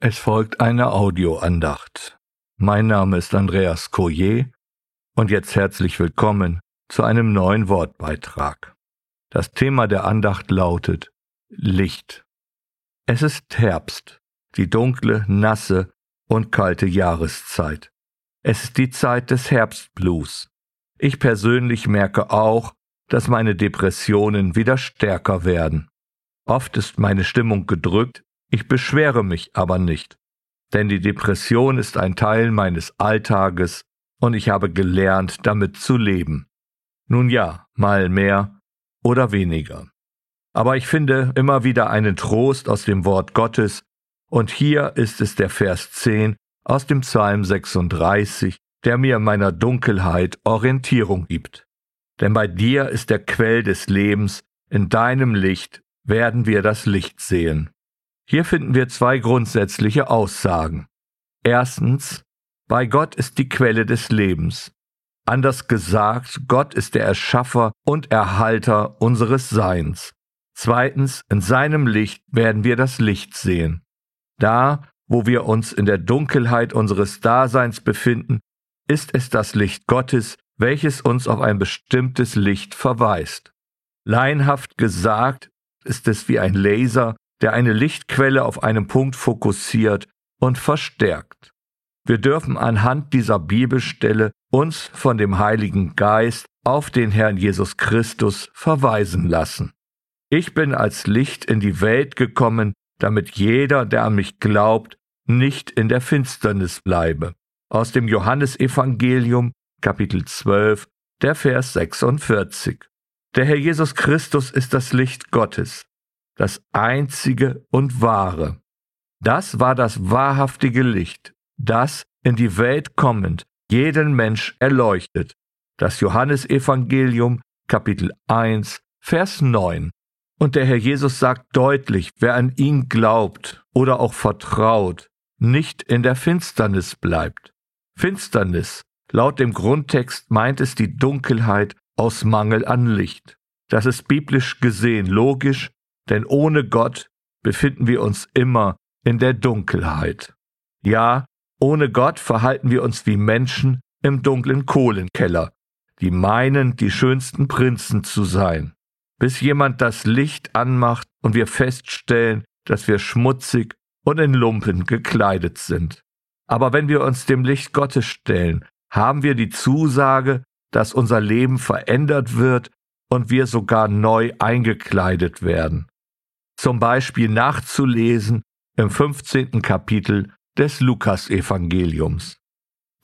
Es folgt eine Audioandacht. Mein Name ist Andreas Coyer und jetzt herzlich willkommen zu einem neuen Wortbeitrag. Das Thema der Andacht lautet Licht. Es ist Herbst, die dunkle, nasse und kalte Jahreszeit. Es ist die Zeit des Herbstblues. Ich persönlich merke auch, dass meine Depressionen wieder stärker werden. Oft ist meine Stimmung gedrückt, ich beschwere mich aber nicht, denn die Depression ist ein Teil meines Alltages und ich habe gelernt, damit zu leben. Nun ja, mal mehr oder weniger. Aber ich finde immer wieder einen Trost aus dem Wort Gottes, und hier ist es der Vers 10 aus dem Psalm 36, der mir in meiner Dunkelheit Orientierung gibt. Denn bei dir ist der Quell des Lebens, in deinem Licht werden wir das Licht sehen. Hier finden wir zwei grundsätzliche Aussagen. Erstens, bei Gott ist die Quelle des Lebens. Anders gesagt, Gott ist der Erschaffer und Erhalter unseres Seins. Zweitens, in seinem Licht werden wir das Licht sehen. Da, wo wir uns in der Dunkelheit unseres Daseins befinden, ist es das Licht Gottes, welches uns auf ein bestimmtes Licht verweist. Laienhaft gesagt ist es wie ein Laser, der eine Lichtquelle auf einem Punkt fokussiert und verstärkt. Wir dürfen anhand dieser Bibelstelle uns von dem Heiligen Geist auf den Herrn Jesus Christus verweisen lassen. Ich bin als Licht in die Welt gekommen, damit jeder, der an mich glaubt, nicht in der Finsternis bleibe. Aus dem Johannesevangelium, Kapitel 12, der Vers 46. Der Herr Jesus Christus ist das Licht Gottes das einzige und wahre. Das war das wahrhaftige Licht, das in die Welt kommend jeden Mensch erleuchtet. Das Johannesevangelium Kapitel 1 Vers 9. Und der Herr Jesus sagt deutlich, wer an ihn glaubt oder auch vertraut, nicht in der Finsternis bleibt. Finsternis, laut dem Grundtext meint es die Dunkelheit aus Mangel an Licht. Das ist biblisch gesehen logisch denn ohne Gott befinden wir uns immer in der Dunkelheit. Ja, ohne Gott verhalten wir uns wie Menschen im dunklen Kohlenkeller, die meinen, die schönsten Prinzen zu sein, bis jemand das Licht anmacht und wir feststellen, dass wir schmutzig und in Lumpen gekleidet sind. Aber wenn wir uns dem Licht Gottes stellen, haben wir die Zusage, dass unser Leben verändert wird und wir sogar neu eingekleidet werden zum Beispiel nachzulesen im 15. Kapitel des Lukasevangeliums.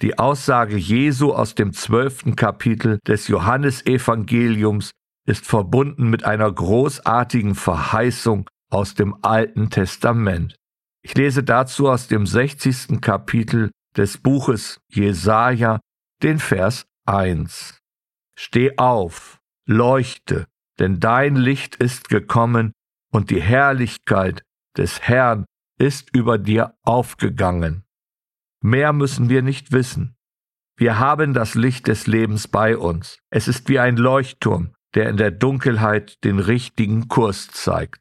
Die Aussage Jesu aus dem 12. Kapitel des Johannesevangeliums ist verbunden mit einer großartigen Verheißung aus dem Alten Testament. Ich lese dazu aus dem 60. Kapitel des Buches Jesaja den Vers 1. Steh auf, leuchte, denn dein Licht ist gekommen und die Herrlichkeit des Herrn ist über dir aufgegangen. Mehr müssen wir nicht wissen. Wir haben das Licht des Lebens bei uns. Es ist wie ein Leuchtturm, der in der Dunkelheit den richtigen Kurs zeigt.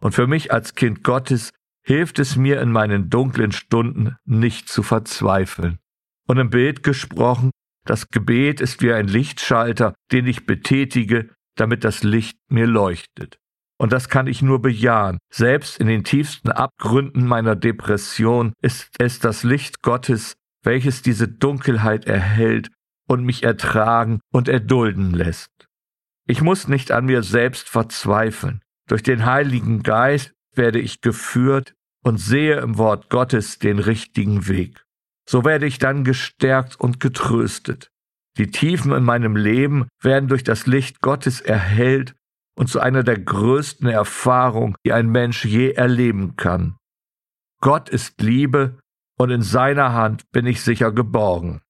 Und für mich als Kind Gottes hilft es mir in meinen dunklen Stunden nicht zu verzweifeln. Und im Bild gesprochen, das Gebet ist wie ein Lichtschalter, den ich betätige, damit das Licht mir leuchtet. Und das kann ich nur bejahen. Selbst in den tiefsten Abgründen meiner Depression ist es das Licht Gottes, welches diese Dunkelheit erhält und mich ertragen und erdulden lässt. Ich muss nicht an mir selbst verzweifeln. Durch den Heiligen Geist werde ich geführt und sehe im Wort Gottes den richtigen Weg. So werde ich dann gestärkt und getröstet. Die Tiefen in meinem Leben werden durch das Licht Gottes erhellt und zu einer der größten Erfahrungen, die ein Mensch je erleben kann. Gott ist Liebe und in seiner Hand bin ich sicher geborgen.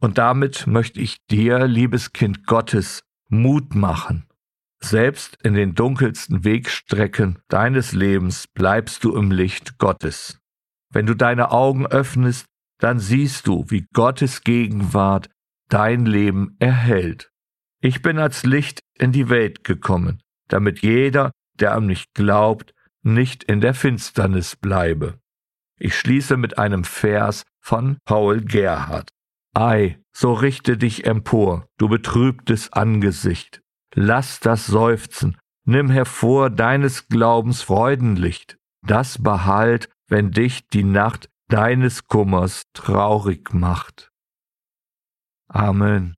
Und damit möchte ich dir, liebes Kind Gottes, Mut machen. Selbst in den dunkelsten Wegstrecken deines Lebens bleibst du im Licht Gottes. Wenn du deine Augen öffnest, dann siehst du, wie Gottes Gegenwart dein Leben erhält. Ich bin als Licht in die Welt gekommen damit jeder, der an mich glaubt, nicht in der Finsternis bleibe. Ich schließe mit einem Vers von Paul Gerhardt. Ei, so richte dich empor, du betrübtes Angesicht. Lass das Seufzen, nimm hervor deines Glaubens Freudenlicht. Das behalt, wenn dich die Nacht deines Kummers traurig macht. Amen.